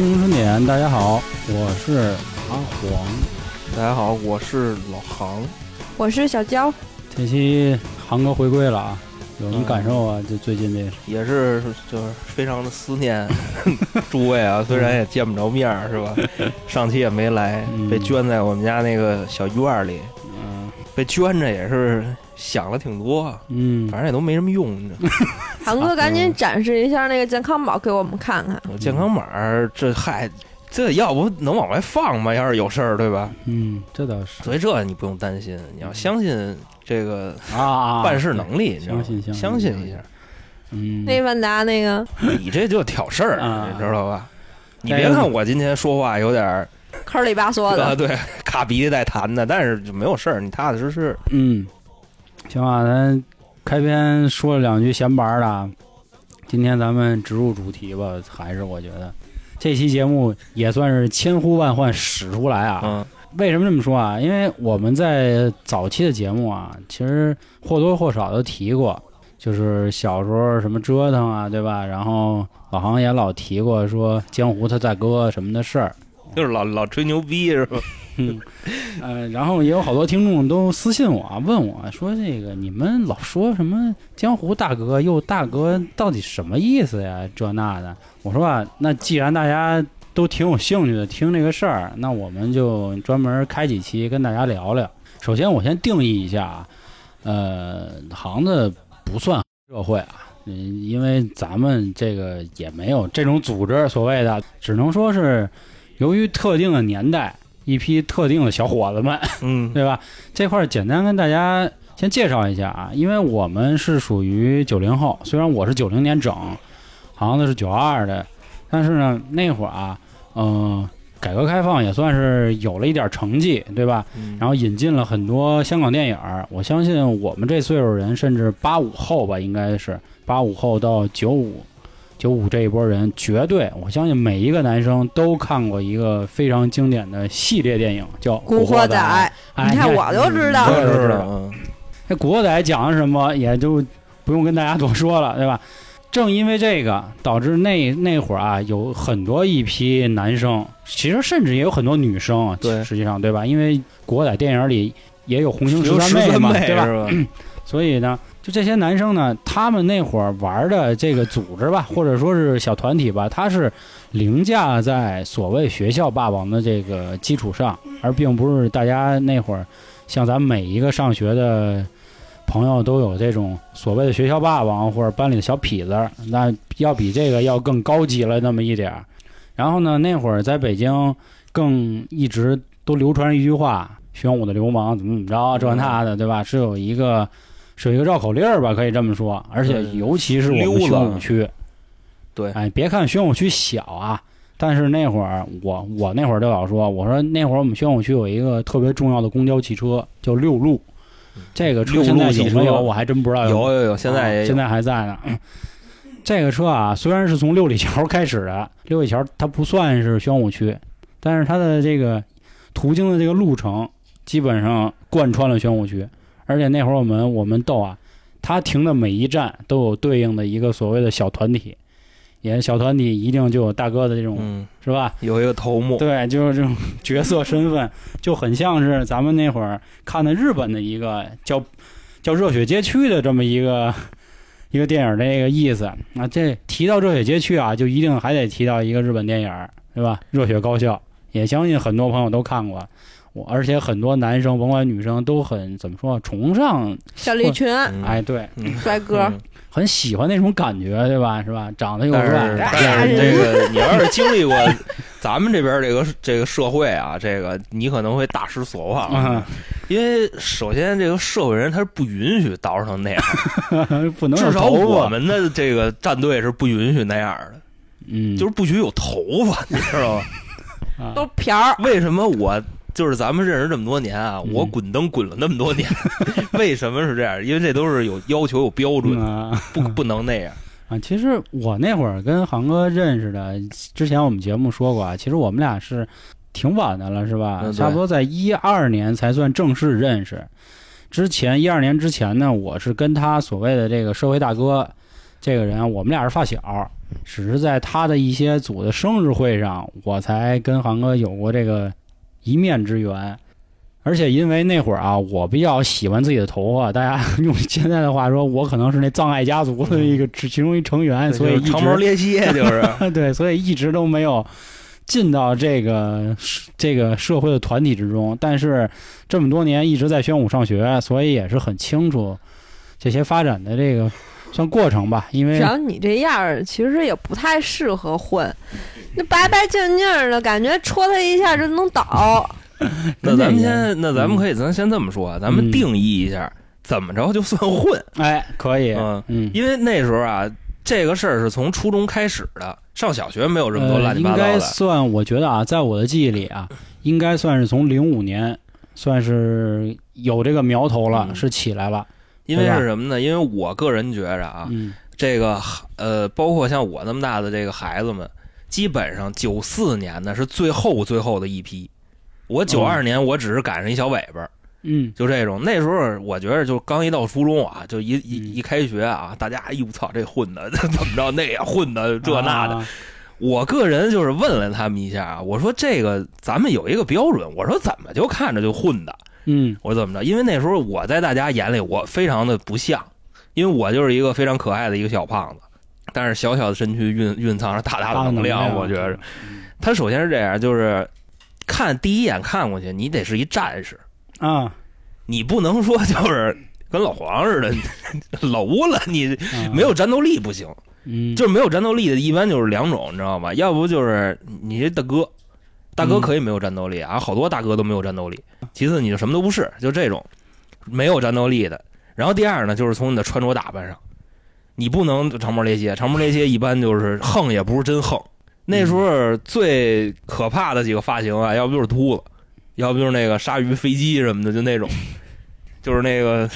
新闻春点，大家好，我是阿黄。大家好，我是老杭。我是小娇，这期航哥回归了啊，有什么感受啊？就最近这，也是就是非常的思念 诸位啊，虽然也见不着面儿，是吧？上期也没来，嗯被圈在我们家那个小院儿里，嗯被圈着也是想了挺多，嗯，反正也都没什么用。你知道吗 韩哥赶紧展示一下那个健康宝给我们看看。我健康码这嗨，这要不能往外放吗？要是有事儿，对吧？嗯，这倒是所以这你不用担心，你要相信这个啊，办事能力，你知道吗相信相信相信一下。嗯，那万达那个 你这就挑事儿，啊你知道吧？你别看我今天说话有点儿坑里巴嗦啊，的，对，卡鼻子带痰的，但是就没有事儿，你踏踏实实。嗯，行吧，咱开篇说了两句闲白儿的啊，今天咱们直入主题吧，还是我觉得这期节目也算是千呼万唤始出来啊。嗯为什么这么说啊？因为我们在早期的节目啊，其实或多或少都提过，就是小时候什么折腾啊，对吧？然后老航也老提过说江湖他大哥什么的事儿，就是老老吹牛逼是吧？呃，然后也有好多听众都私信我，问我说这个你们老说什么江湖大哥又大哥，到底什么意思呀？这那的，我说啊，那既然大家都挺有兴趣的听这个事儿，那我们就专门开几期跟大家聊聊。首先，我先定义一下啊，呃，行子不算社会啊，嗯，因为咱们这个也没有这种组织，所谓的，只能说是由于特定的年代，一批特定的小伙子们，嗯 对吧？这块儿简单跟大家先介绍一下啊，因为我们是属于九零后，虽然我是九零年整，行子是九二的，但是呢，那会儿啊，嗯、改革开放也算是有了一点成绩，对吧？嗯然后引进了很多香港电影儿，我相信我们这岁数人，甚至八五后吧，应该是八五后到九五。九五这一波人，绝对，我相信每一个男生都看过一个非常经典的系列电影，叫《古惑惑仔，哎你看我就知道知道我知道。嗯这《古惑仔》讲的什么，也就不用跟大家多说了，对吧？正因为这个，导致那那会儿啊，有很多一批男生，其实甚至也有很多女生，对实际上对吧？因为《古惑仔》电影里也有红星有十三嘛，妹对吧？是吧？所以呢，就这些男生呢，他们那会儿玩的这个组织吧，或者说是小团体吧，他是凌驾在所谓学校霸王的这个基础上，而并不是大家那会儿像咱们每一个上学的朋友都有这种所谓的学校霸王或者班里的小痞子，那要比这个要更高级了那么一点儿。然后呢，那会儿在北京更一直都流传一句话：“玄武的流氓怎么怎么着，这那的，对吧？”是有一个是有一个绕口令儿吧，可以这么说。而且尤其是我们宣武区，对哎，别看宣武区小啊，但是那会儿我我那会儿就老说，我说那会儿我们宣武区有一个特别重要的公交汽车叫六路，这个车现在有没有我还真不知道有有有，现在啊现在还在呢。嗯这个车啊，虽然是从六里桥开始的，六里桥它不算是宣武区，但是它的这个途经的这个路程基本上贯穿了宣武区。而且那会儿我们我们逗啊，他停的每一站都有对应的一个所谓的小团体，也小团体一定就有大哥的这种、嗯是吧？有一个头目，对，就是这种 角色身份，就很像是咱们那会儿看的日本的一个叫叫《热血街区》的这么一个一个电影的那个意思。那这提到热血街区啊，就一定还得提到一个日本电影，对吧？热血高校，也相信很多朋友都看过。我而且很多男生甭管女生都很怎么说崇尚，小栗群嗯哎，对，嗯帅哥嗯，很喜欢那种感觉，对吧？是吧？长得又帅但是这个你要是经历过咱们这边这个这个社会啊，这个你可能会大失所望，嗯，因为首先这个社会人他是不允许捯饬成那样，不能至少我们的这个战队是不允许那样的，嗯，就是不许有头发，你知道吗？啊都瓢儿，为什么我就是咱们认识这么多年啊，嗯我滚灯滚了那么多年，为什么是这样？因为这都是有要求、有标准，嗯啊不不能那样。啊，其实我那会儿跟航哥认识的，之前我们节目说过啊，其实我们俩是挺晚的了，是吧？嗯差不多在一二年才算正式认识。之前一二年之前呢，我是跟他所谓的这个社会大哥这个人，我们俩是发小，只是在他的一些组的生日会上，我才跟航哥有过这个一面之缘。而且因为那会儿啊，我比较喜欢自己的头发，大家 用现在的话说，我可能是那葬爱家族的一个其中一成员，所以就是。对，所以一直都没有进到这个这个社会的团体之中。但是这么多年一直在宣武上学，所以也是很清楚这些发展的这个算过程吧。因为只要你这样儿，其实也不太适合混。那白白净净的感觉，戳他一下就能倒。那咱们先，那咱们可以，咱先这么说啊，咱们嗯定义一下，怎么着就算混？哎，可以，嗯嗯，因为那时候啊，这个事儿是从初中开始的，上小学没有这么多乱七八糟的。应该算，我觉得啊，在我的记忆里啊，应该算是从零五年，算是有这个苗头了，嗯是起来了。因为是什么呢？因为我个人觉着啊，嗯这个呃，包括像我那么大的这个孩子们，基本上九四年呢是最后最后的一批。我九二年我只是赶上一小尾巴，嗯就这种。那时候我觉得就刚一到初中啊，就一嗯一一开学啊，大家哎呦操，这混的 怎么着那也混的这那的。啊我个人就是问了他们一下啊，我说这个咱们有一个标准，我说怎么就看着就混的？嗯我说怎么着？因为那时候我在大家眼里我非常的不像，因为我就是一个非常可爱的一个小胖子，但是小小的身躯蕴蕴藏着大大的能量，我觉着。他首先是这样，就是看第一眼看过去，你得是一战士，啊，你不能说就是跟老黄似的 楼了，你啊没有战斗力不行。嗯，就是没有战斗力的，一般就是两种，你知道吗？要不就是你这大哥，大哥嗯可以没有战斗力啊，好多大哥都没有战斗力。其次，你就什么都不是，就这种没有战斗力的。然后第二呢，就是从你的穿着打扮上，你不能长毛鬣蜥，长毛鬣蜥一般就是横也不是真横。那时候最可怕的几个发型啊，要不就是秃子，要不就是那个鲨鱼飞机什么的，就那种，就是那个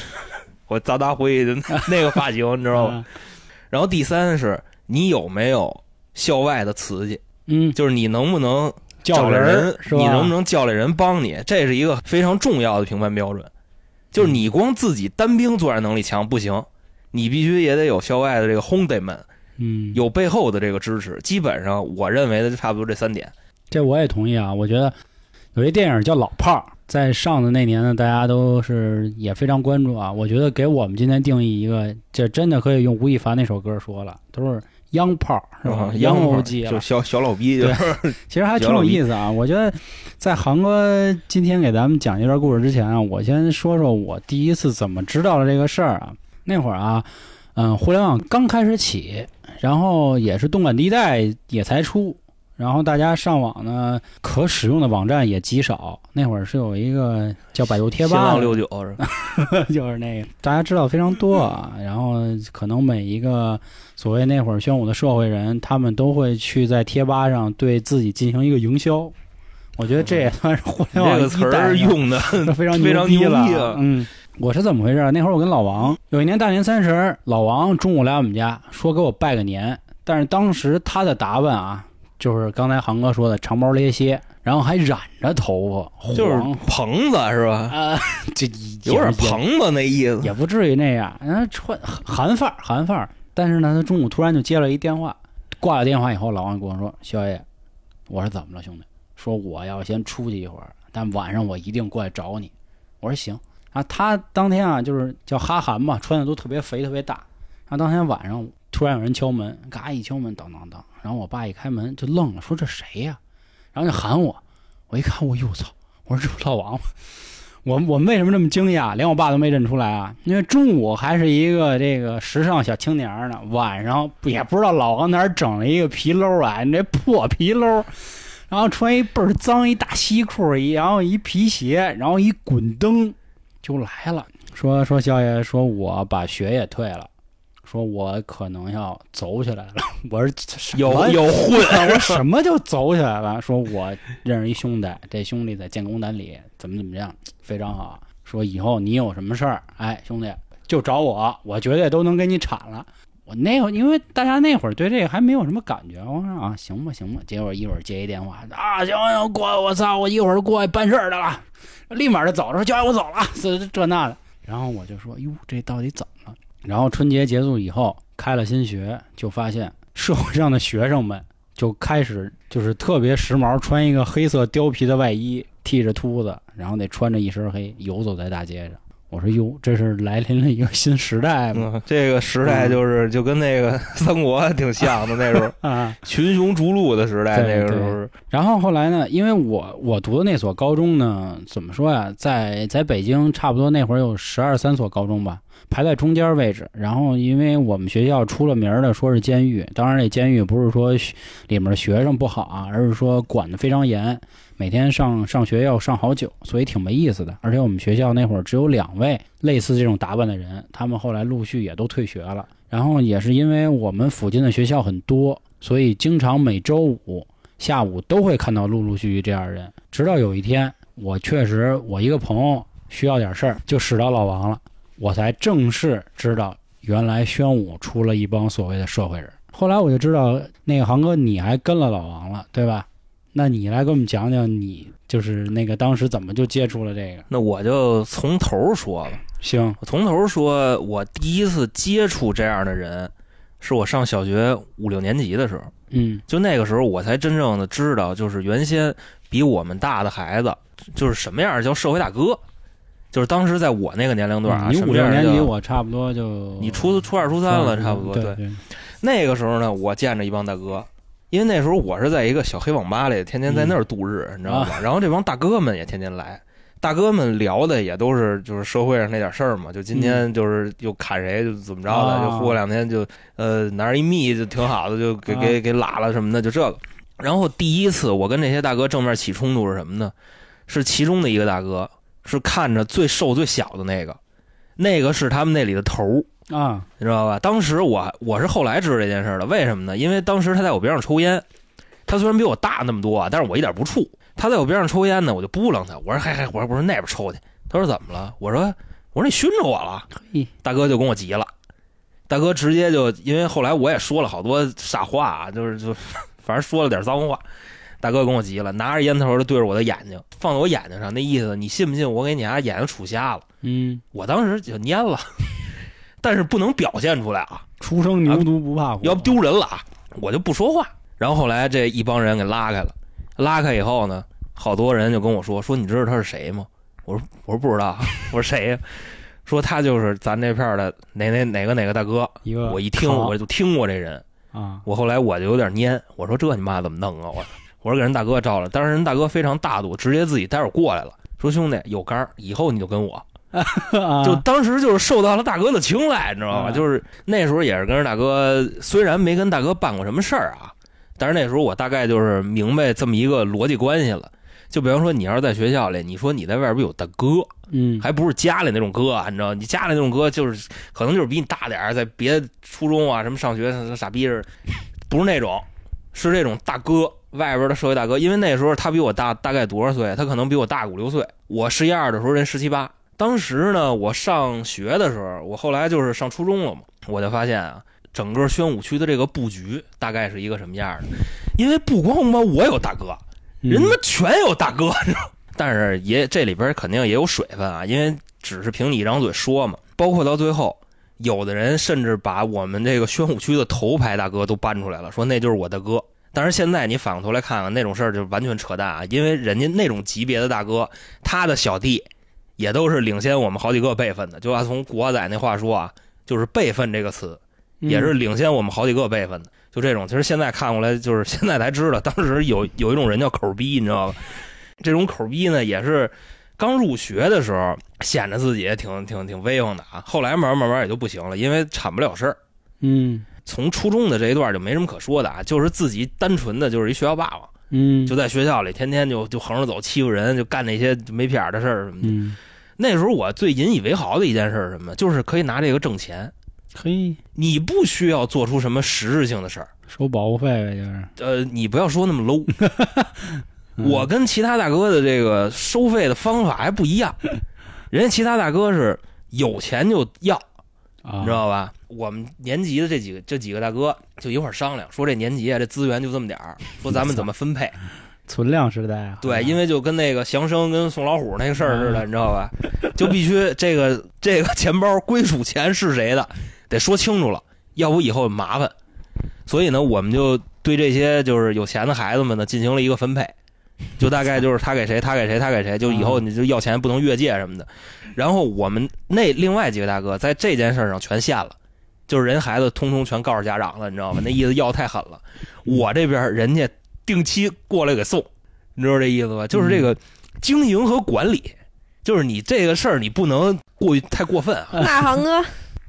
我砸大灰的那个发型，你知道吗？啊然后第三是你有没有校外的瓷器，嗯，就是你能不能叫来人儿，是吧？你能不能叫来人帮你，这是一个非常重要的评判标准。就是你光自己单兵作战能力强不行，你必须也得有校外的这个兄弟们，嗯，有背后的这个支持。基本上我认为的就差不多这三点。这我也同意啊。我觉得有一电影叫《老炮儿》，在上的那年呢，大家都是也非常关注啊。我觉得给我们今天定义一个，这真的可以用吴亦凡那首歌说了，都是洋炮儿是吧？啊洋炮欧记了。就小小老逼，对 其实还挺有意思啊。我觉得在航哥今天给咱们讲这段故事之前啊，我先说说我第一次怎么知道了这个事儿啊。那会儿啊，嗯，互联网刚开始起，然后也是动感地带也才出，然后大家上网呢，可使用的网站也极少。那会儿是有一个叫百度贴吧的，新浪六九是吧？就是那个大家知道非常多啊，然后可能每一个所谓那会儿宣武的社会人，他们都会去在贴吧上对自己进行一个营销。我觉得这也算是互联网这个词一代上儿用的 非常。牛逼啊嗯，我是怎么回事？那会儿我跟老王有一年大年三十儿，老王中午来我们家说给我拜个年，但是当时他的打扮啊，就是刚才航哥说的长毛咧蝎，然后还染着头发，就是黄棚子是吧？啊，这有点也棚子那意思。也不至于那样，人家穿韩范儿，韩范儿。但是呢，他中午突然就接了一电话，挂了电话以后，老王跟我说：“肖爷，我说怎么了，兄弟？说我要先出去一会儿，但晚上我一定过来找你。”我说行。啊，他当天啊，就是叫哈韩嘛，穿的都特别肥，特别大。然后当天晚上突然有人敲门，嘎一敲门，当当当。然后我爸一开门就愣了，说这谁呀、然后就喊我，我一看，我哟操！我说这不老王吗？我我们为什么这么惊讶？连我爸都没认出来啊！因为中午还是一个这个时尚小青年呢，晚上也不知道老王哪儿整了一个皮褛啊，你这破皮褛，然后穿一倍儿脏一大西裤，然后一皮鞋，然后一滚灯就来了，说说肖爷说我把学也退了，说我可能要走起来了。我说什么有有 混，我说什么就走起来了？说我认识一兄弟，这兄弟在建工单里怎么怎么样，非常好。说以后你有什么事儿，哎，兄弟就找我，我绝对都能给你铲了。我那会儿因为大家那会儿对这个还没有什么感觉，我说啊，行吧行吧。结果一会儿接一电话啊，行行过来，我操，我一会儿过去办事儿去了，立马就走了，说叫我走了，这这那的。然后我就说，哟，这到底怎么了？然后春节结束以后开了新学，就发现社会上的学生们就开始就是特别时髦，穿一个黑色貂皮的外衣，剃着秃子，然后得穿着一身黑游走在大街上。我说哟，这是来临了一个新时代吗？嗯，这个时代就是就跟那个三国挺像的那时候，啊，群雄逐鹿的时代，那个时候。然后后来呢，因为我我读的那所高中呢，怎么说呀，在在北京差不多那会儿有十二三所高中吧，排在中间位置。然后因为我们学校出了名的说是监狱，当然这监狱不是说里面学生不好啊，而是说管得非常严，每天上上学要上好久，所以挺没意思的。而且我们学校那会儿只有两位类似这种打扮的人，他们后来陆续也都退学了。然后也是因为我们附近的学校很多，所以经常每周五下午都会看到陆陆续续这样的人。直到有一天，我确实我一个朋友需要点事儿，就使到老王了，我才正式知道原来宣武出了一帮所谓的社会人。后来我就知道，那个航哥你还跟了老王了，对吧？那你来给我们讲讲，你就是那个当时怎么就接触了这个？那我就从头说吧。行，我从头说，我第一次接触这样的人，是我上小学五六年级的时候。嗯就那个时候，我才真正的知道，就是原先比我们大的孩子，就是什么样叫社会大哥。就是当时在我那个年龄段啊，嗯你五六年级，叫我差不多就你初初二初三了，差不多。对对，那个时候呢，我见着一帮大哥，因为那时候我是在一个小黑网吧里，天天在那儿度日，你知道啊吧？然后这帮大哥们也天天来，大哥们聊的也都是就是社会上那点事儿嘛，就今天就是又砍谁就怎么着的，就过两天就呃拿着一密就挺好的，就给给给拉了什么的，就这个。然后第一次我跟这些大哥正面起冲突是什么呢？是其中的一个大哥是看着最瘦最小的那个，那个是他们那里的头儿。啊，你知道吧？当时我我是后来知道这件事的，为什么呢？因为当时他在我边上抽烟，他虽然比我大那么多啊，但是我一点不怵。他在我边上抽烟呢，我就扑棱他，我说嗨嗨，我说我说那边抽去。他说怎么了？我说我说你熏着我了。大哥就跟我急了，大哥直接就因为后来我也说了好多傻话啊，就是就 反正说了点脏话。大哥跟我急了，拿着烟头就对着我的眼睛放在我眼睛上，那意思你信不信我给你家眼睛杵瞎了？嗯，我当时就蔫了，但是不能表现出来啊。初生牛犊不怕虎，要不丢人了啊！我就不说话。然后后来这一帮人给拉开了，拉开以后呢，好多人就跟我说说你知道他是谁吗？我说我说不知道，我说谁呀？说他就是咱这片的哪哪哪个哪个大哥。我一听我就听过这人，啊，我后来我就有点蔫，我说这你妈怎么弄啊？我我说给人大哥招了，当时人大哥非常大度，直接自己待会儿过来了，说兄弟有杆儿，以后你就跟我。啊就当时就是受到了大哥的青睐，你知道吧？啊就是那时候也是跟着大哥，虽然没跟大哥办过什么事儿啊，但是那时候我大概就是明白这么一个逻辑关系了。就比方说，你要是在学校里，你说你在外边有大哥，嗯，还不是家里那种哥啊，你知道？你家里那种哥就是可能就是比你大点儿，在别的初中啊什么上学傻逼似的，不是那种，是这种大哥，外边的社会大哥。因为那时候他比我大大概多少岁？他可能比我大五六岁。我十一二的时候人十七八。当时呢，我上学的时候，我后来就是上初中了嘛，我就发现啊，整个宣武区的这个布局大概是一个什么样的？因为不光嘛我有大哥，嗯人他妈全有大哥，你知道？但是也这里边肯定也有水分啊，因为只是凭你一张嘴说嘛。包括到最后，有的人甚至把我们这个宣武区的头牌大哥都搬出来了，说那就是我大哥。但是现在你反过头来看看那种事儿，就完全扯淡啊！因为人家那种级别的大哥，他的小弟也都是领先我们好几个辈分的。就按从古惑仔那话说啊，就是辈分这个词，也是领先我们好几个辈分的。就这种，其实现在看过来，就是现在才知道，当时有有一种人叫口逼，你知道吧？这种口逼呢，也是刚入学的时候显得自己挺挺挺威风的啊。后来慢慢慢慢也就不行了，因为铲不了事儿。嗯从初中的这一段就没什么可说的啊，就是自己单纯的就是一学校霸王，嗯，就在学校里天天就就横着走，欺负人，就干那些没屁眼儿的事儿什么的。嗯，那时候我最引以为豪的一件事是什么？就是可以拿这个挣钱，嘿，你不需要做出什么实质性的事儿。收保护费呗，就是。呃，你不要说那么 low，嗯 我跟其他大哥的这个收费的方法还不一样，人家其他大哥是有钱就要，啊，你知道吧？我们年级的这几个这几个大哥就一块儿商量，说这年级啊这资源就这么点儿，说咱们怎么分配？存量时代啊。对，因为就跟那个祥生跟宋老虎那个事儿似的，嗯你知道吧？就必须这个这个钱包归属钱是谁的，得说清楚了，要不以后麻烦。所以呢，我们就对这些就是有钱的孩子们呢进行了一个分配，就大概就是他给谁，他给谁，他给谁，就以后你就要钱不能越界什么的。然后我们那另外几个大哥在这件事上全现了，就是人孩子通通全告诉家长了，你知道吗？那意思要太狠了。我这边人家定期过来给送，你知道这意思吧？就是这个经营和管理，就是你这个事儿你不能过于太过分啊。那航哥，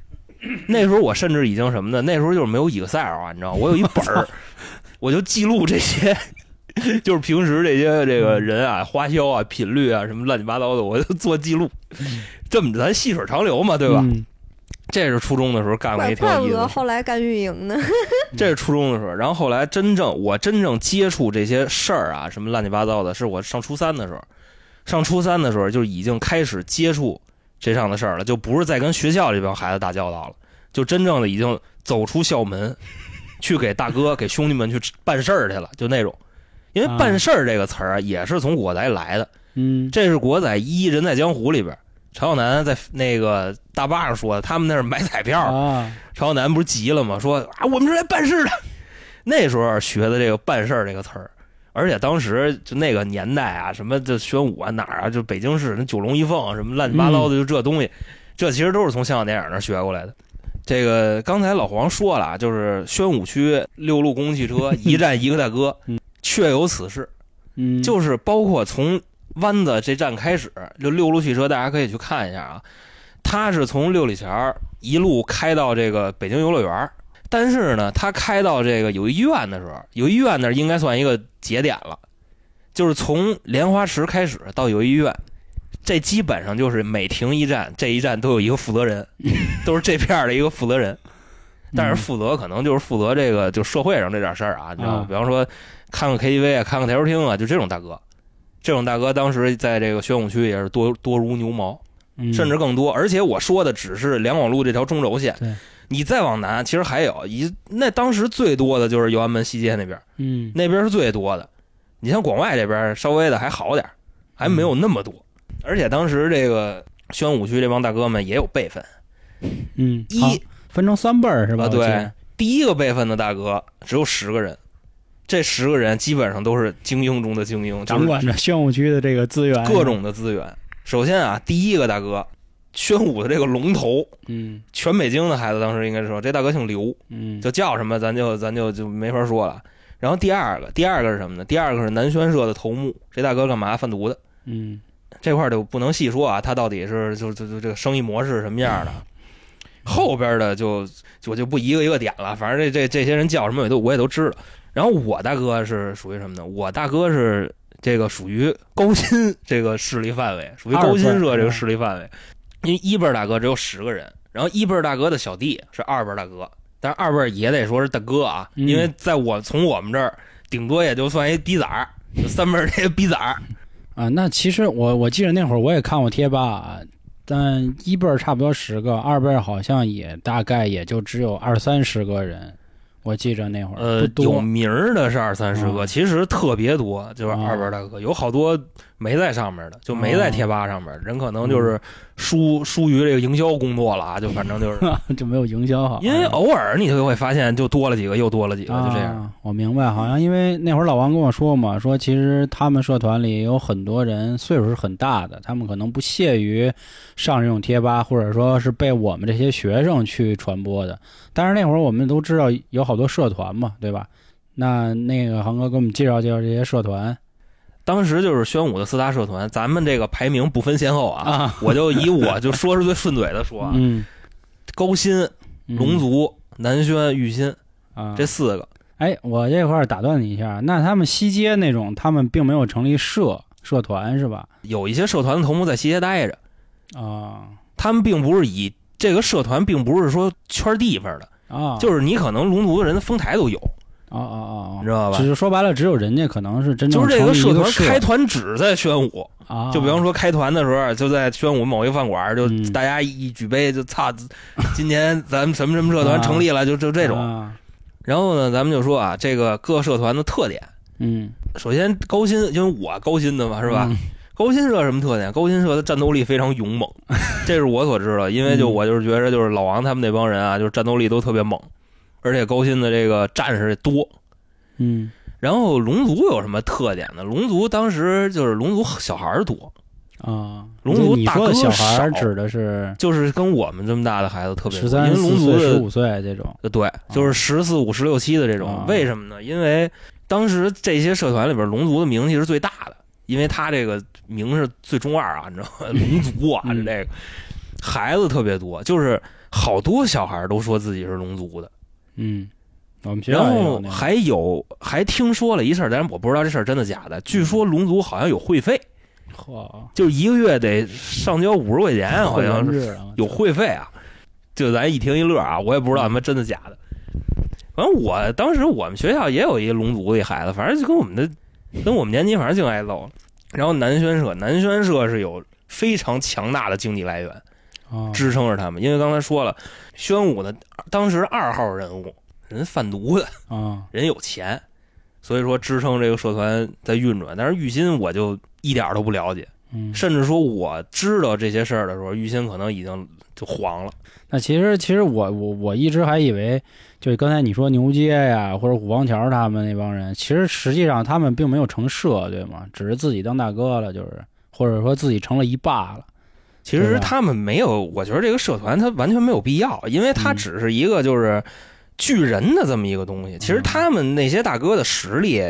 那时候我甚至已经什么呢？那时候就是没有 Excel 啊，你知道，我有一本儿，我就记录这些，就是平时这些这个人啊、花销啊、频率啊什么乱七八糟的，我就做记录。这么咱细水长流嘛，对吧？嗯这是初中的时候干过一挺有意思的事。怪不得后来干运营呢。这是初中的时候，然后后来真正我真正接触这些事儿啊，什么乱七八糟的，是我上初三的时候。上初三的时候就已经开始接触这上的事儿了，就不是在跟学校这帮孩子打交道了，就真正的已经走出校门，去给大哥、给兄弟们去办事儿去了，就那种。因为啊。办事儿这个词儿啊，也是从国仔来的，嗯。这是国仔一《人在江湖》里边，曹小南在那个大巴上说的，他们那是买彩票，啊，曹小南不是急了吗？说啊，我们是来办事的。那时候学的这个“办事儿”这个词儿，而且当时就那个年代啊，什么这宣武啊哪儿啊，就北京市那九龙一凤什么乱七八糟的，就这东西，这其实都是从香港电影那儿学过来的。这个刚才老黄说了啊，就是宣武区六路公共汽车一站一个大哥嗯，确有此事。嗯，就是包括从湾子这站开始，就六路汽车，大家可以去看一下啊。他是从六里桥一路开到这个北京游乐园，但是呢，他开到这个友谊医院的时候，友谊医院那应该算一个节点了，就是从莲花池开始到友谊医院，这基本上就是每停一站，这一站都有一个负责人，都是这片儿的一个负责人。但是负责可能就是负责这个就社会上这点事儿啊，你知道吗啊？比方说看个 KTV 啊，看个台球厅啊，就这种大哥，这种大哥当时在这个宣武区也是多多如牛毛，嗯甚至更多。而且我说的只是两广路这条中轴线，你再往南，其实还有一那当时最多的就是右安门西街那边，嗯那边是最多的。你像广外这边稍微的还好点儿，还没有那么多。而且当时这个宣武区这帮大哥们也有辈分，嗯一分成三辈儿是吧？对，第一个辈分的大哥只有十个人，这十个人基本上都是精英中的精英，就是掌管着宣武区的这个资源，各种的资源。首先啊，第一个大哥，宣武的这个龙头，嗯全北京的孩子当时应该说这大哥姓刘，嗯就叫什么咱就咱就就没法说了。然后第二个，第二个是什么呢？第二个是南宣社的头目，这大哥干嘛贩毒的？嗯这块儿就不能细说啊，他到底是就就就这个生意模式是什么样的。后边的就就我就不一个一个点了，反正这这这些人叫什么我都我也都知道。然后我大哥是属于什么呢？我大哥是这个属于高新这个势力范围，属于高新社这个势力范围。因为一辈大哥只有十个人，然后一辈大哥的小弟是二辈大哥，但是二辈也得说是大哥啊，嗯因为在我从我们这儿顶多也就算一逼崽儿，就三辈儿这个逼崽儿。啊，那其实我我记得那会儿我也看过贴吧啊，但一辈儿差不多十个，二辈儿好像也大概也就只有二三十个人，我记着那会儿呃有名儿的是二三十个，啊其实特别多，就是啊二辈儿大哥，有好多没在上面的，就没在贴吧上面，人可能嗯就是疏疏于这个营销工作了啊，就反正就是，就没有营销好，因为偶尔你就会发现就多了几个，又多了几个，就这样。啊。我明白，好像因为那会儿老王跟我说嘛，说其实他们社团里有很多人岁数是很大的，他们可能不屑于上这种贴吧，或者说是被我们这些学生去传播的。但是那会儿我们都知道有好多社团嘛，对吧？那那个航哥给我们介绍介绍这些社团当时就是宣武的四大社团，咱们这个排名不分先后啊，啊，我就以我就说是最顺嘴的说啊，嗯，高新、嗯。龙族、南宣、玉新啊，这四个，哎，我这块儿打断你一下，那他们西街那种，他们并没有成立社社团是吧？有一些社团的头目在西街待着，啊。他们并不是以这个社团，并不是说圈地方的，啊，就是你可能龙族的人的丰台都有，啊啊啊啊，你知道吧只是说白了，只有人家可能是真正就是这个社团开团只在宣武，啊，就比方说开团的时候，就在宣武某一个饭馆，就嗯大家一举杯，就操，今年咱们什么什么社团成立了，就就这种。啊然后呢，咱们就说啊，这个各社团的特点，嗯，首先高薪，因为我高薪的嘛，是吧？嗯？高新社什么特点？高薪社的战斗力非常勇猛，这是我所知道。因为就嗯我就是觉着，就是老王他们那帮人啊，就是战斗力都特别猛，而且高辛的这个战士多。嗯然后龙族有什么特点呢？龙族当时就是龙族小孩儿多，啊，龙族大哥小孩儿指的是就是跟我们这么大的孩子特别多，十三因为龙族四、十的五岁这种呃对，就是十四五、十六七的这种。啊为什么呢？因为当时这些社团里边，龙族的名气是最大的，因为他这个名是最中二啊，你知道吗？龙族啊，嗯这个孩子特别多，就是好多小孩都说自己是龙族的。嗯，我们学然后还有还听说了一事儿，但是我不知道这事儿真的假的。据说龙族好像有会费，嚯，就是一个月得上交五十块钱，好像是是有会费啊。就咱一听一乐啊，我也不知道他妈真的假的。反正我当时我们学校也有一个龙族的孩子，反正就跟我们的跟我们年级反正净挨揍。然后南宣社，南宣社是有非常强大的经济来源啊支撑着他们，因为刚才说了，宣武的当时二号人物，人贩毒的，啊人有钱，所以说支撑这个社团在运转。但是玉鑫我就一点都不了解，嗯，甚至说我知道这些事儿的时候，玉鑫可能已经就黄了。那其实其实我我我一直还以为，就是刚才你说牛街呀或者虎王桥他们那帮人，其实实际上他们并没有成社，对吗？只是自己当大哥了，就是或者说自己成了一霸了。其实他们没有，我觉得这个社团它完全没有必要，因为它嗯只是一个就是巨人的这么一个东西。其实他们那些大哥的实力，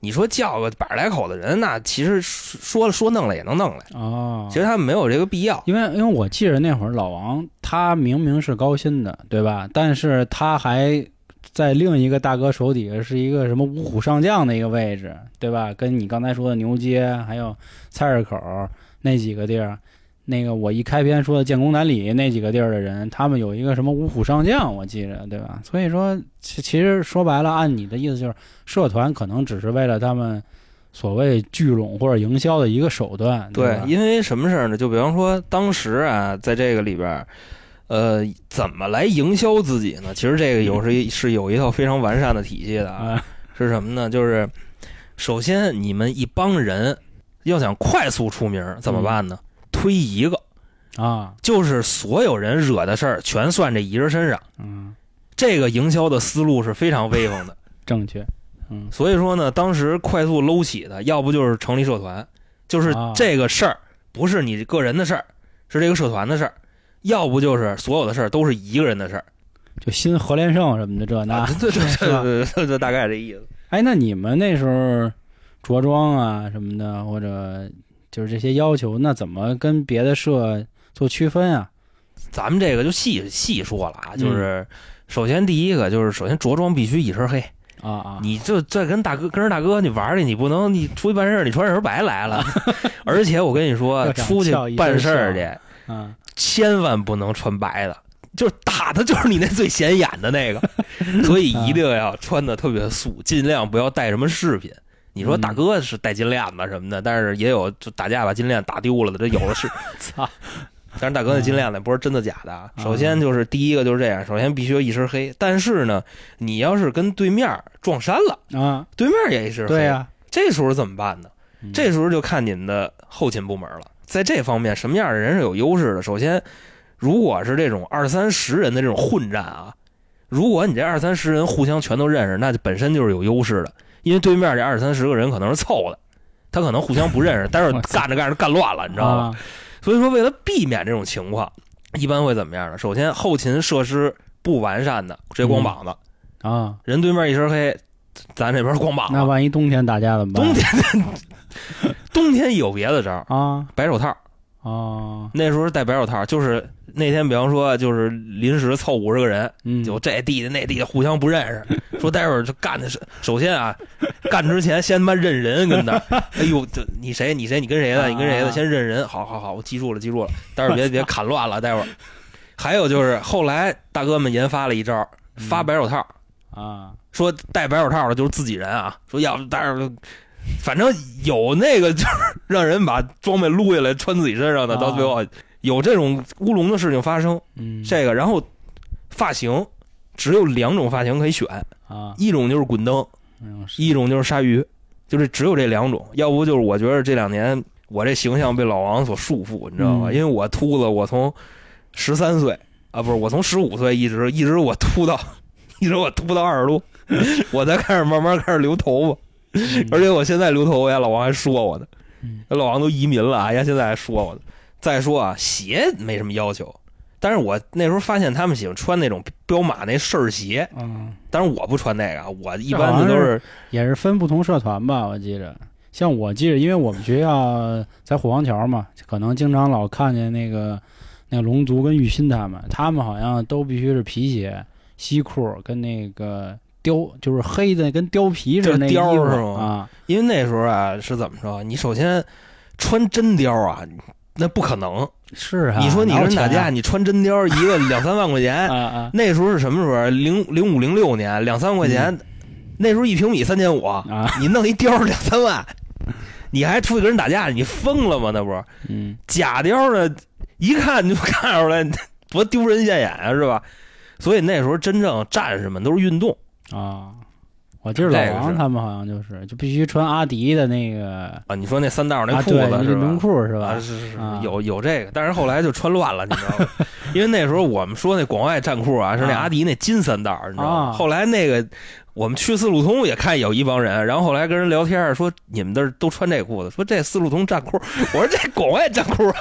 你说叫个百十来口的人，那其实说了说弄了也能弄来。哦，其实他们没有这个必要。因为因为我记得那会儿老王他明明是高薪的，对吧？但是他还在另一个大哥手底下是一个什么五虎上将的一个位置，对吧？跟你刚才说的牛街还有菜市口那几个地儿，那个我一开篇说的建功南里那几个地儿的人，他们有一个什么五虎上将，我记着，对吧？所以说，其其实说白了，按你的意思就是，社团可能只是为了他们所谓聚拢或者营销的一个手段，对吧，因为什么事儿呢？就比方说，当时啊，在这个里边儿，呃，怎么来营销自己呢？其实这个有是 是有一套非常完善的体系的啊。啊，是什么呢？就是首先你们一帮人要想快速出名，怎么办呢？推一个，啊，就是所有人惹的事儿全算这一人身上。嗯，这个营销的思路是非常威风的。正确，嗯所以说呢，当时快速搂起的，要不就是成立社团，就是啊这个事儿不是你个人的事儿，是这个社团的事儿；要不就是所有的事儿都是一个人的事儿。就新何连胜什么的这那啊，，对对对对对，这大概这意思。哎，那你们那时候着装啊什么的，或者就是这些要求，那怎么跟别的社做区分啊？咱们这个就细细说了啊，嗯。就是首先第一个就是首先着装必须一身黑，啊啊，你就这跟大哥跟着大哥你玩去，你不能你出去办事儿你穿身白来了，而且我跟你说出去办事儿去，嗯。千万不能穿白的，就是打的就是你那最显眼的那个，所以一定要穿的特别素，尽量不要带什么饰品。你说嗯大哥是戴金链子什么的，但是也有就打架把金链打丢了的，这有的是。操，但是大哥那金链子不是真的假的首先就是第一个就是这样，首先必须要一身黑。但是呢，你要是跟对面撞衫了，啊，对面也一身黑，对呀、这时候怎么办呢？嗯这时候就看你们的后勤部门了。在这方面，什么样的人是有优势的？首先，如果是这种二三十人的这种混战啊，如果你这二三十人互相全都认识，那就本身就是有优势的，因为对面这二三十个人可能是凑的，他可能互相不认识，但是 干着干着干乱了，你知道吗？啊所以说，为了避免这种情况，一般会怎么样呢？首先，后勤设施不完善的，直接光膀子，啊，人对面一身黑，咱这边光膀子。那万一冬天打架怎么办？冬天，冬天有别的招，啊白手套。啊，那时候戴白手套，就是那天，比方说，就是临时凑五十个人，嗯，就这弟弟那弟弟互相不认识，说待会儿就干的是，首先啊，干之前先他妈认人，跟那，哎呦，这你谁你谁你跟谁的，你跟谁的，啊。先认人，好好好，我记住了记住了，待会儿别别 砍乱了，待会儿。还有就是后来大哥们研发了一招，发白手套，啊。说戴白手套的就是自己人啊，说要不待会儿，反正有那个就是让人把装备撸下来穿自己身上的，啊。到最后有这种乌龙的事情发生。嗯，这个，然后发型只有两种发型可以选，啊，一种就是滚灯，一种就是鲨鱼，就是只有这两种。要不就是我觉得这两年我这形象被老王所束缚，你知道吗？嗯因为我秃子，我从十三岁啊，不是我从十五岁一直一直我秃到 一直我秃到二十多，我才开始慢慢开始留头发，而且我现在留头发，老王还说我呢嗯，老王都移民了，哎呀，现在还说我呢。再说啊，鞋没什么要求，但是我那时候发现他们喜欢穿那种彪马那事儿鞋，嗯，但是我不穿那个，我一般的都是也是分不同社团吧，我记着。像我记着，因为我们学校在虎王桥嘛，可能经常老看见那个那个龙族跟玉鑫他们，他们好像都必须是皮鞋、西裤跟那个貂，就是黑的跟貂皮似的貂是吗啊。因为那时候啊是怎么着？你首先穿真貂啊，那不可能。是啊，你说你跟人打架，啊你穿真貂一个两三万块钱，啊啊那时候是什么时候？零零五零六年，两三万块钱，那时候一平米三千五，啊，你弄一貂儿两三万，你还出去跟人打架，你疯了吗？那不是嗯假貂儿呢？一看就看出来，多丢人现眼啊，是吧？所以那时候真正战士们都是运动，啊。我记得老王他们好像就是就必须穿阿迪的那个啊，你说那三道那啊，裤对，子是吧？裤是吧啊，？是是是啊，有有这个，但是后来就穿乱了，你知道吗？因为那时候我们说那广外战裤啊，是那啊阿迪那金三道，你知道吗？啊后来那个我们去四路通也看有一帮人，然后后来跟人聊天说你们这儿都穿这裤子，说这四路通战裤，我说这广外战裤啊，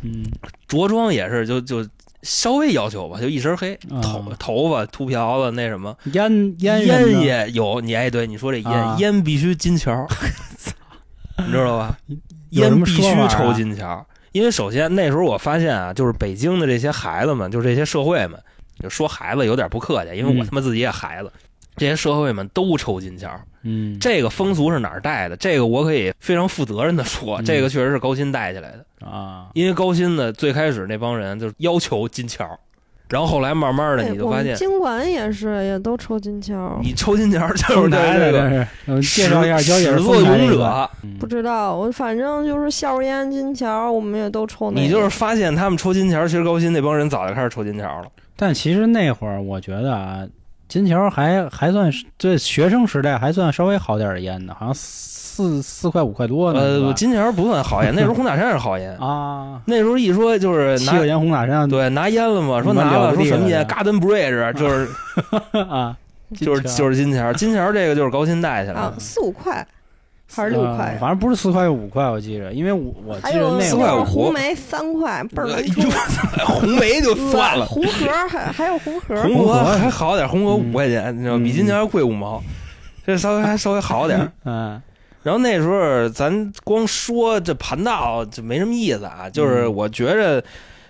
嗯着装也是就就稍微要求吧，就一身黑，啊头头发秃瓢子那什么。烟烟烟也有，你哎，对你说这烟、啊烟必须金条，你知道吧？烟必须抽金条，因为首先那时候我发现啊，就是北京的这些孩子们，就是这些社会们，就说孩子有点不客气，因为我嗯他妈自己也孩子，这些社会们都抽金条。嗯这个风俗是哪儿带的？这个我可以非常负责任的说，嗯这个确实是高鑫带起来的。啊因为高鑫的，最开始那帮人就是要求金条，然后后来慢慢的你就发现，经管也是，也都抽金条。你抽金条 就是凤台的这个介绍一下，交姐是始作俑者。嗯不知道，我反正就是硝烟、金条，我们也都抽。你就是发现他们抽金条，其实高鑫那帮人早就开始抽金条了。但其实那会儿我觉得啊，金条还还算是这学生时代还算稍微好点儿的烟呢，好像四四块五块多呢。呃，金条不算好烟，那时候红塔山是好烟。啊，那时候一说就是拿七块钱红塔山对拿烟了嘛，说拿了，说什么烟？Garden Bridge 就是啊，就是就是金条，金条这个就是高薪带起来啊的，。四五块还是六块呃？反正不是四块五块，我记着，因为我我还有记得那四块五会儿红梅三块，倍儿哎难抽。呦，红梅就算了，红盒还还有红盒，红盒还好点，红河嗯五块钱，你知道比金条要贵五毛，这稍微还稍微好点。嗯 然后那时候咱光说这盘道就没什么意思啊，就是嗯我觉着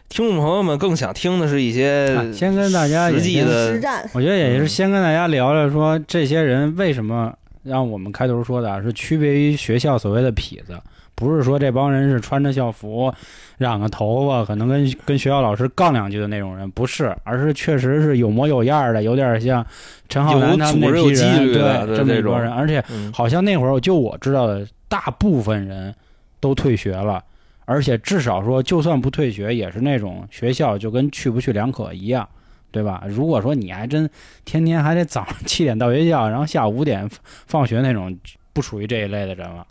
听众朋友们更想听的是一些啊先跟大家实际的实战我觉得也嗯是先跟大家聊聊说这些人为什么让我们开头说的啊是区别于学校所谓的痞子，不是说这帮人是穿着校服、染个头发，可能跟跟学校老师杠两句的那种人，不是，而是确实是有模有样的，有点像陈浩南他们那批人，对对这么一拨人，而且嗯。好像那会儿就我知道的，大部分人都退学了。而且至少说，就算不退学，也是那种学校就跟去不去两可一样，对吧？如果说你还真天天还得早上七点到学校，然后下午五点放学那种，不属于这一类的人了。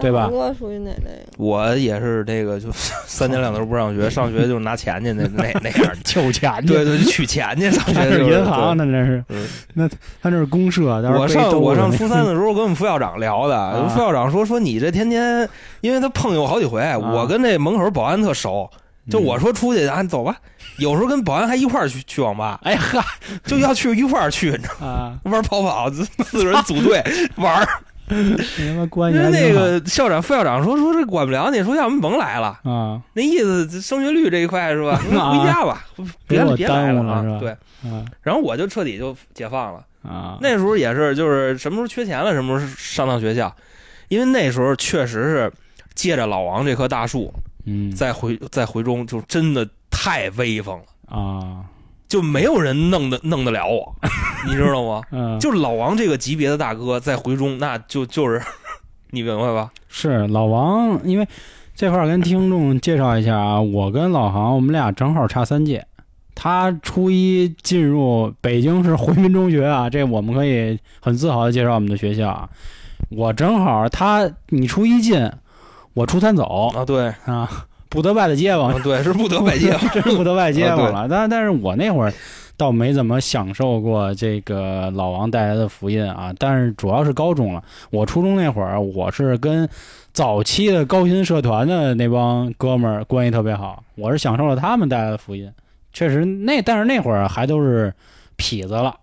对吧我属于哪类？我也是这个，就 三天两头不上学，上学就是拿钱去那那那样的。求钱去，对对，就取钱去上学就是是银行，那那是嗯他那是公社。我上我上初三的 时候跟我们副校长聊的，啊副校长说说你这天天，因为他碰见我好几回，我跟那门口保安特熟，就我说出去啊，走吧。有时候跟保安还一块儿去去网吧，哎哈就要去一块儿去，你知道吗？啊，玩跑跑，四个人组队 玩儿。你他妈关系因为那还挺好。个校长、副校长说说这管不了你，说要么甭来了。啊。那意思升学率这一块是吧？回家吧，别别来了啊对，啊。然后我就彻底就解放了。啊！那时候也是，就是什么时候缺钱了，什么时候上趟学校，因为那时候确实是借着老王这棵大树，嗯在回在回中就真的太威风了，啊就没有人弄得弄得了我，你知道吗？嗯，就老王这个级别的大哥在回中，那就就是你明白吧？是老王，因为这块儿跟听众介绍一下啊，我跟老航我们俩正好差三届，他初一进入北京市回民中学啊，这我们可以很自豪的介绍我们的学校啊。我正好他你初一进，我初三走啊，对，啊，不得拜的街坊啊，对，是不得拜街坊。真 是不得拜街坊了。但但是我那会儿倒没怎么享受过这个老王带来的福音啊。但是主要是高中了，我初中那会儿，我是跟早期的高新社团的那帮哥们儿关系特别好，我是享受了他们带来的福音。确实那，但是那会儿还都是痞子了。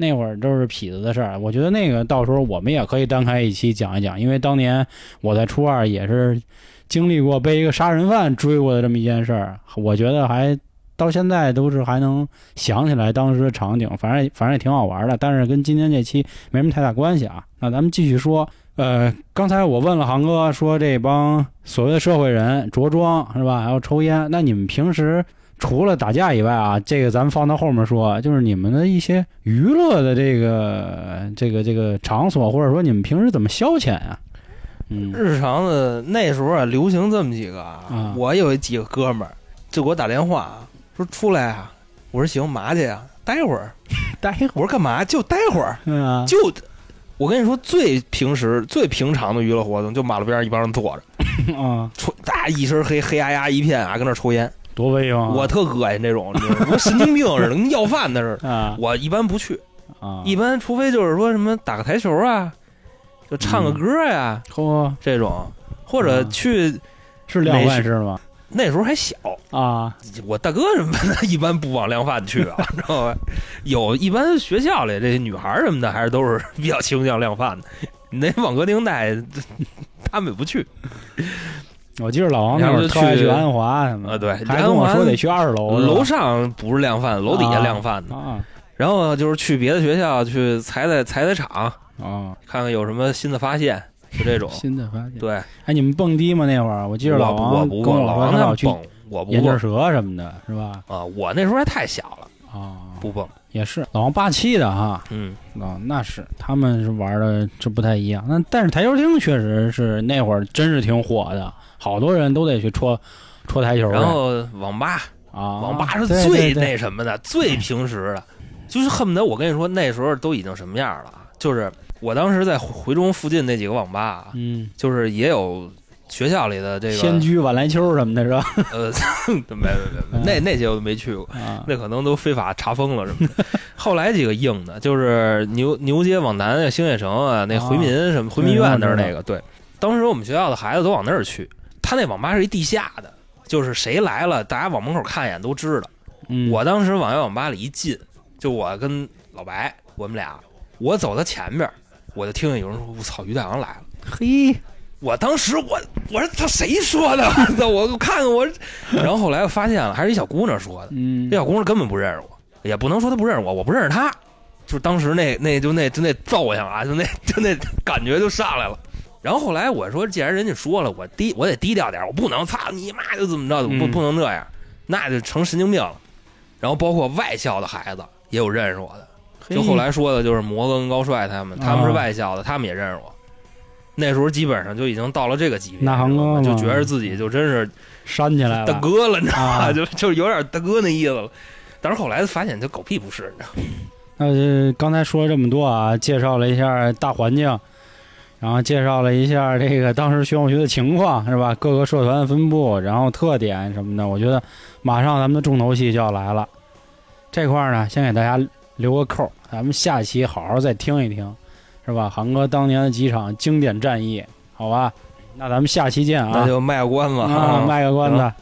那会儿都是痞子的事儿，我觉得那个到时候我们也可以单开一期讲一讲，因为当年我在初二也是经历过被一个杀人犯追过的这么一件事儿，我觉得还到现在都是还能想起来当时的场景，反正反正也挺好玩的，但是跟今天这期没什么太大关系啊。那咱们继续说，呃，刚才我问了航哥说这帮所谓的社会人着装是吧，还要抽烟，那你们平时？除了打架以外啊，这个咱们放到后面说，就是你们的一些娱乐的这个这个这个场所，或者说你们平时怎么消遣啊？嗯，日常的那时候啊，流行这么几个啊我有几个哥们儿就给我打电话啊，说出来啊，我说行，嘛去啊？待会儿，待会我说干嘛？就待会儿，嗯啊，就我跟你说，最平时最平常的娱乐活动，就马路边上一帮人坐着，啊，抽大一身黑黑压压一片啊，跟那抽烟，多威风啊！我特恶心这种，你知道吗我神经病似的，跟要饭的似的。啊我一般不去，啊，一般除非就是说什么打个台球啊，就唱个歌呀、嚯这种，或者嗯去是量贩式吗？那时候还小，啊 我大哥什么的，一般不往量贩去啊，知道吧？有一般学校里这些女孩什么的，还是都是 比较倾向量贩的。你那往歌厅带，他们也不去。我记得老王那会儿特爱去安华什么的，啊对还跟我说得去二楼，楼上不是量贩，楼底下量贩的。啊然后就是去别的学校去踩踩踩踩场，啊，看看有什么新的发现，就这种。新的发现。对，哎，你们蹦迪吗？那会儿我记得老王我不蹦，跟我老说他老去王他蹦，我不眼镜蹦蛇什么的，是吧？啊。我那时候还太小了，啊，不蹦。也是老王霸气的哈，嗯，啊，那是他们是玩的这不太一样。那但是台球厅确实是那会儿真是挺火的，好多人都得去戳戳台球。然后网吧，啊，网吧是最那什么的，最平时的，就是恨不得我跟你说那时候都已经什么样了啊，就是我当时在回中附近那几个网吧啊，嗯，就是也有学校里的这个仙居晚来秋什么的是吧？呃，没没没没，那那些我都没去过。啊，那可能都非法查封了什么的。后来几个硬的，就是牛牛街往南的兴业城啊，那回民什么回民院那儿那个，对，当时我们学校的孩子都往那儿去。他那网吧是一地下的，就是谁来了，大家往门口看一眼都知道。嗯我当时往那网吧里一进，就我跟老白，我们俩，我走到前边，我就听见有人说：“我操，于大阳来了。”嘿，我当时我我说他谁说的？我！我看看我，然后后来我发现了，还是一小姑娘说的。嗯这，小姑娘根本不认识我，也不能说她不认识我，我不认识她。就当时那那就那就那揍性啊，就那就那感觉就上来了。然后后来我说，既然人家说了，我低我得低调点，我不能操你妈就怎么着，不嗯不能这样，那就成神经病了。然后包括外校的孩子也有认识我的，就后来说的就是摩哥跟高帅他们，他们是啊外校的，他们也认识我。那时候基本上就已经到了这个级别，那航哥就觉得自己就真是扇起来了，大哥了，你知道吗？啊 就就有点大哥那意思了。但是后来发现这狗屁不是，你知道吗？那就刚才说了这么多啊，介绍了一下大环境，然后介绍了一下这个当时玄武学的情况，是吧？各个社团的分布，然后特点什么的。我觉得马上咱们的重头戏就要来了。这块儿呢，先给大家留个扣，咱们下期好好再听一听，是吧？韩哥当年的几场经典战役，好吧？那咱们下期见啊！那就卖个关子啊，卖个关子。行